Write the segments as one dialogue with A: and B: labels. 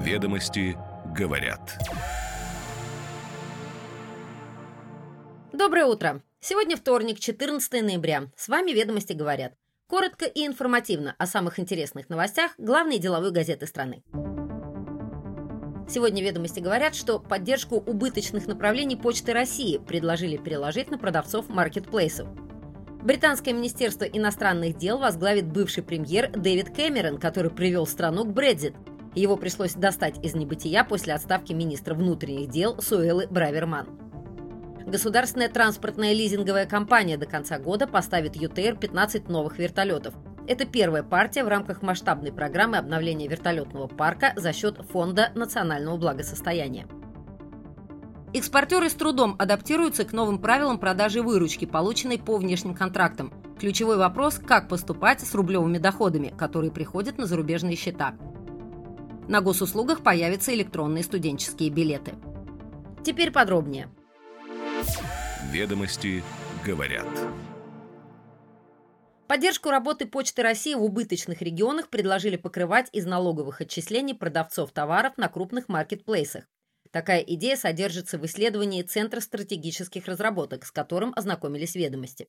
A: Ведомости говорят.
B: Доброе утро! Сегодня вторник, 14 ноября. С вами «Ведомости говорят». Коротко и информативно о самых интересных новостях главной деловой газеты страны. Сегодня «Ведомости говорят», что поддержку убыточных направлений Почты России предложили переложить на продавцов маркетплейсов. Британское министерство иностранных дел возглавит бывший премьер Дэвид Кэмерон, который привел страну к Брекзит. Его пришлось достать из небытия после отставки министра внутренних дел Суэлы Браверман. Государственная транспортная лизинговая компания до конца года поставит ЮТР 15 новых вертолетов. Это первая партия в рамках масштабной программы обновления вертолетного парка за счет Фонда национального благосостояния. Экспортеры с трудом адаптируются к новым правилам продажи выручки, полученной по внешним контрактам. Ключевой вопрос – как поступать с рублевыми доходами, которые приходят на зарубежные счета. На госуслугах появятся электронные студенческие билеты. Теперь подробнее.
A: Ведомости говорят.
B: Поддержку работы Почты России в убыточных регионах предложили покрывать из налоговых отчислений продавцов товаров на крупных маркетплейсах. Такая идея содержится в исследовании Центра стратегических разработок, с которым ознакомились ведомости.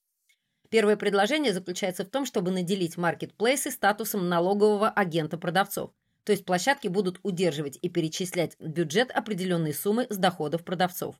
B: Первое предложение заключается в том, чтобы наделить маркетплейсы статусом налогового агента продавцов. То есть площадки будут удерживать и перечислять в бюджет определенные суммы с доходов продавцов.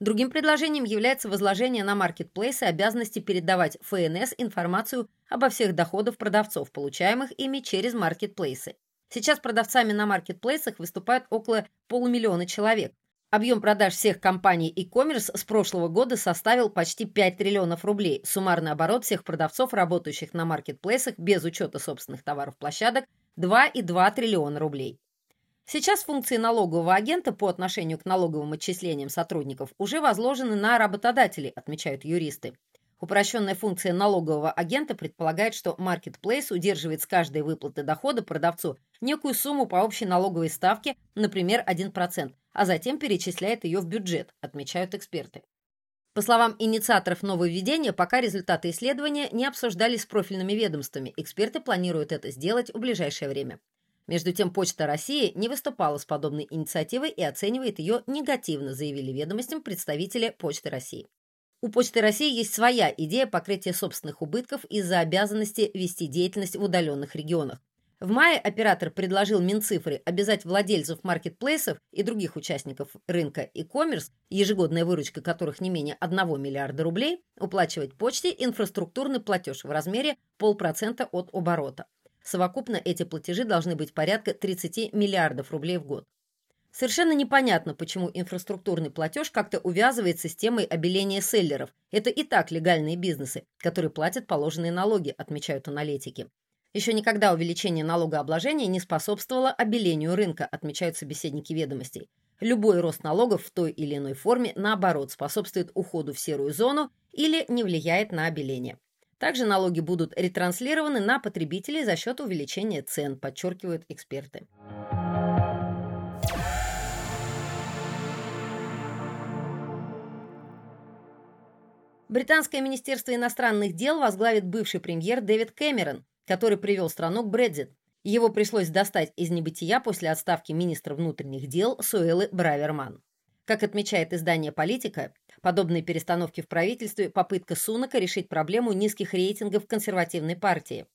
B: Другим предложением является возложение на маркетплейсы обязанности передавать ФНС информацию обо всех доходах продавцов, получаемых ими через маркетплейсы. Сейчас продавцами на маркетплейсах выступают около полумиллиона человек. Объем продаж всех компаний e-commerce с прошлого года составил почти 5 триллионов рублей. Суммарный оборот всех продавцов, работающих на маркетплейсах без учета собственных товаров площадок, 2,2 триллиона рублей. Сейчас функции налогового агента по отношению к налоговым отчислениям сотрудников уже возложены на работодателей, отмечают юристы. Упрощенная функция налогового агента предполагает, что маркетплейс удерживает с каждой выплаты дохода продавцу некую сумму по общей налоговой ставке, например, 1%, а затем перечисляет ее в бюджет, отмечают эксперты. По словам инициаторов нововведения, пока результаты исследования не обсуждались с профильными ведомствами, эксперты планируют это сделать в ближайшее время. Между тем, Почта России не выступала с подобной инициативой и оценивает ее негативно, заявили ведомостям представители Почты России. У Почты России есть своя идея покрытия собственных убытков из-за обязанности вести деятельность в удаленных регионах. В мае оператор предложил Минцифры обязать владельцев маркетплейсов и других участников рынка e-commerce, ежегодная выручка которых не менее 1 миллиарда рублей, уплачивать почте инфраструктурный платеж в размере полпроцента от оборота. Совокупно эти платежи должны быть порядка 30 миллиардов рублей в год. Совершенно непонятно, почему инфраструктурный платеж как-то увязывается с темой обеления селлеров. Это и так легальные бизнесы, которые платят положенные налоги, отмечают аналитики. Еще никогда увеличение налогообложения не способствовало обелению рынка, отмечают собеседники ведомостей. Любой рост налогов в той или иной форме, наоборот, способствует уходу в серую зону или не влияет на обеление. Также налоги будут ретранслированы на потребителей за счет увеличения цен, подчеркивают эксперты. Британское министерство иностранных дел возглавит бывший премьер Дэвид Кэмерон, который привел страну к Брекзит. Его пришлось достать из небытия после отставки министра внутренних дел Суэлы Браверман. Как отмечает издание «Политика», подобные перестановки в правительстве – попытка Сунака решить проблему низких рейтингов консервативной партии.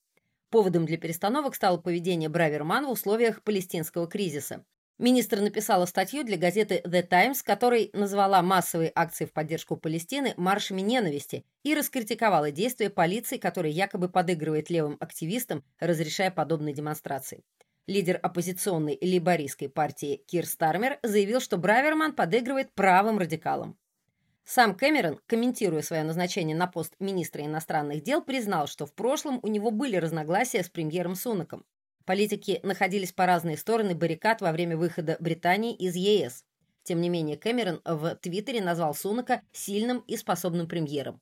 B: Поводом для перестановок стало поведение Браверман в условиях палестинского кризиса. Министр написала статью для газеты The Times, которой назвала массовые акции в поддержку Палестины маршами ненависти и раскритиковала действия полиции, которая якобы подыгрывает левым активистам, разрешая подобные демонстрации. Лидер оппозиционной лейбористской партии Кир Стармер заявил, что Браверман подыгрывает правым радикалам. Сам Кэмерон, комментируя свое назначение на пост министра иностранных дел, признал, что в прошлом у него были разногласия с премьером Сунаком. Политики находились по разные стороны баррикад во время выхода Британии из ЕС. Тем не менее, Кэмерон в Твиттере назвал Сунака сильным и способным премьером.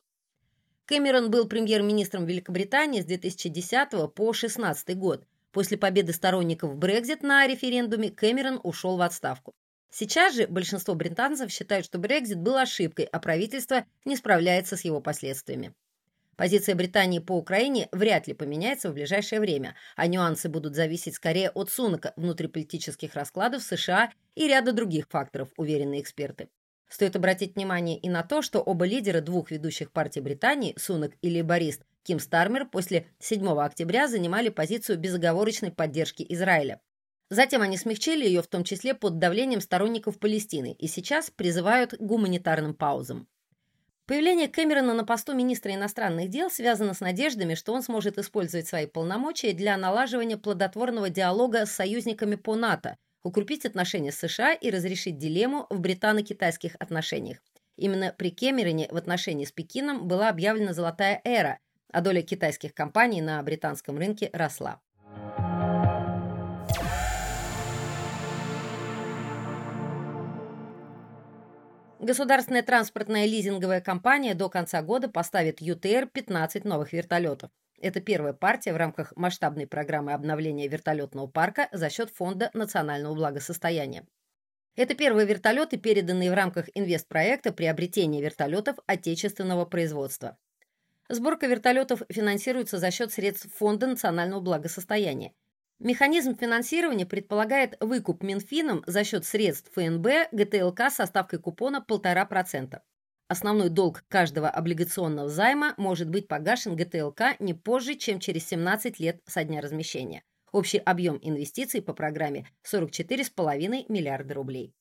B: Кэмерон был премьер-министром Великобритании с 2010 по 2016 год. После победы сторонников Брекзит на референдуме Кэмерон ушел в отставку. Сейчас же большинство британцев считают, что Брекзит был ошибкой, а правительство не справляется с его последствиями. Позиция Британии по Украине вряд ли поменяется в ближайшее время, а нюансы будут зависеть скорее от сунока внутриполитических раскладов США и ряда других факторов, уверены эксперты. Стоит обратить внимание и на то, что оба лидера двух ведущих партий Британии, Сунок и лейборист Ким Стармер, после 7 октября занимали позицию безоговорочной поддержки Израиля. Затем они смягчили ее, в том числе под давлением сторонников Палестины, и сейчас призывают к гуманитарным паузам. Появление Кэмерона на посту министра иностранных дел связано с надеждами, что он сможет использовать свои полномочия для налаживания плодотворного диалога с союзниками по НАТО, укрепить отношения с США и разрешить дилемму в британо-китайских отношениях. Именно при Кэмероне в отношении с Пекином была объявлена золотая эра, а доля китайских компаний на британском рынке росла. Государственная транспортная лизинговая компания до конца года поставит ЮТР 15 новых вертолетов. Это первая партия в рамках масштабной программы обновления вертолетного парка за счет Фонда национального благосостояния. Это первые вертолеты, переданные в рамках инвестпроекта приобретения вертолетов отечественного производства. Сборка вертолетов финансируется за счет средств Фонда национального благосостояния. Механизм финансирования предполагает выкуп Минфином за счет средств ФНБ ГТЛК со ставкой купона 1,5%. Основной долг каждого облигационного займа может быть погашен ГТЛК не позже, чем через 17 лет со дня размещения. Общий объем инвестиций по программе 44,5 миллиарда рублей.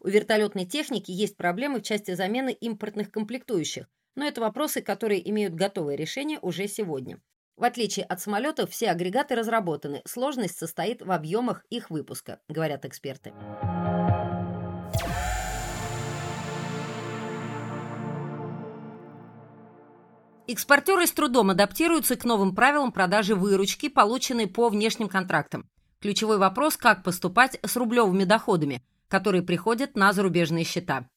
B: У вертолетной техники есть проблемы в части замены импортных комплектующих, но это вопросы, которые имеют готовое решение уже сегодня. В отличие от самолетов, все агрегаты разработаны, сложность состоит в объемах их выпуска, говорят эксперты. Экспортеры с трудом адаптируются к новым правилам продажи выручки, полученной по внешним контрактам. Ключевой вопрос – как поступать с рублевыми доходами, которые приходят на зарубежные счета.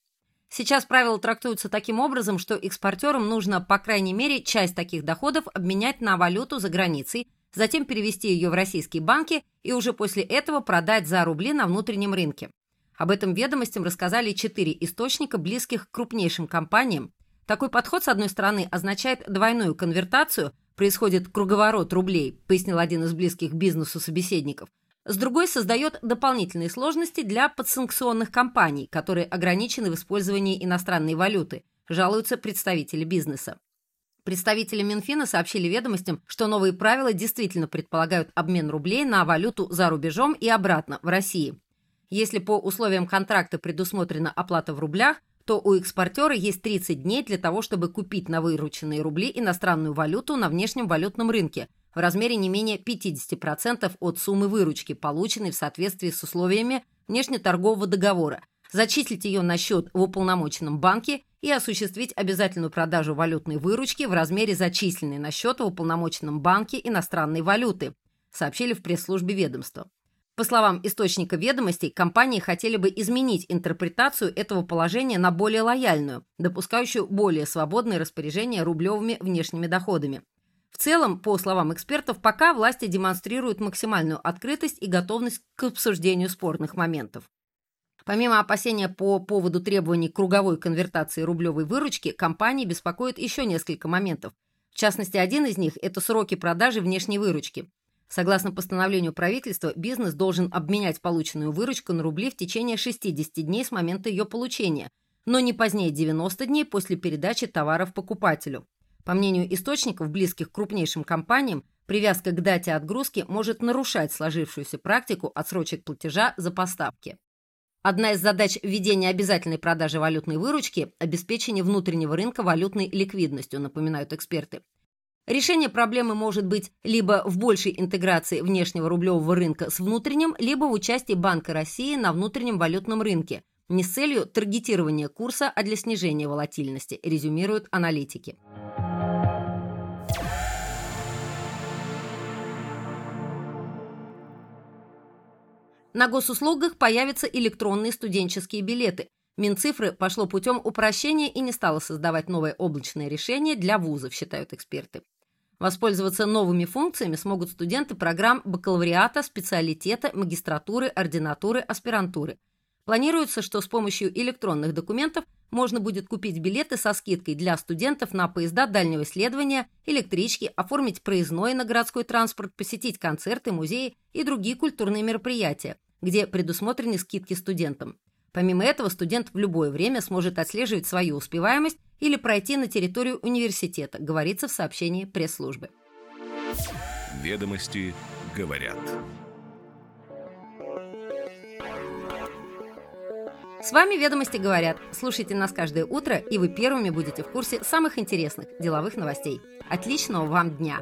B: Сейчас правила трактуются таким образом, что экспортерам нужно, по крайней мере, часть таких доходов обменять на валюту за границей, затем перевести ее в российские банки и уже после этого продать за рубли на внутреннем рынке. Об этом ведомостям рассказали четыре источника, близких к крупнейшим компаниям. Такой подход, с одной стороны, означает двойную конвертацию, происходит круговорот рублей, пояснил один из близких бизнесу собеседников, с другой создает дополнительные сложности для подсанкционных компаний, которые ограничены в использовании иностранной валюты, жалуются представители бизнеса. Представители Минфина сообщили ведомостям, что новые правила действительно предполагают обмен рублей на валюту за рубежом и обратно, в России. Если по условиям контракта предусмотрена оплата в рублях, то у экспортера есть 30 дней для того, чтобы купить на вырученные рубли иностранную валюту на внешнем валютном рынке, в размере не менее 50% от суммы выручки, полученной в соответствии с условиями внешнеторгового договора, зачислить ее на счет в уполномоченном банке и осуществить обязательную продажу валютной выручки в размере зачисленной на счет в уполномоченном банке иностранной валюты, сообщили в пресс-службе ведомства. По словам источника ведомостей, компании хотели бы изменить интерпретацию этого положения на более лояльную, допускающую более свободное распоряжение рублевыми внешними доходами. В целом, по словам экспертов, пока власти демонстрируют максимальную открытость и готовность к обсуждению спорных моментов. Помимо опасения по поводу требований круговой конвертации рублевой выручки, компании беспокоит еще несколько моментов. В частности, один из них – это сроки продажи внешней выручки. Согласно постановлению правительства, бизнес должен обменять полученную выручку на рубли в течение 60 дней с момента ее получения, но не позднее 90 дней после передачи товаров покупателю. По мнению источников, близких к крупнейшим компаниям, привязка к дате отгрузки может нарушать сложившуюся практику отсрочек платежа за поставки. Одна из задач введения обязательной продажи валютной выручки – обеспечение внутреннего рынка валютной ликвидностью, напоминают эксперты. Решение проблемы может быть либо в большей интеграции внешнего рублевого рынка с внутренним, либо в участии Банка России на внутреннем валютном рынке, не с целью таргетирования курса, а для снижения волатильности, резюмируют аналитики. На госуслугах появятся электронные студенческие билеты. Минцифры пошло путем упрощения и не стало создавать новое облачное решение для вузов, считают эксперты. Воспользоваться новыми функциями смогут студенты программ бакалавриата, специалитета, магистратуры, ординатуры, аспирантуры. Планируется, что с помощью электронных документов можно будет купить билеты со скидкой для студентов на поезда дальнего следования, электрички, оформить проездной на городской транспорт, посетить концерты, музеи и другие культурные мероприятия, где предусмотрены скидки студентам. Помимо этого, студент в любое время сможет отслеживать свою успеваемость или пройти на территорию университета, говорится в сообщении пресс-службы.
A: Ведомости говорят.
B: С вами «Ведомости говорят». Слушайте нас каждое утро, и вы первыми будете в курсе самых интересных деловых новостей. Отличного вам дня!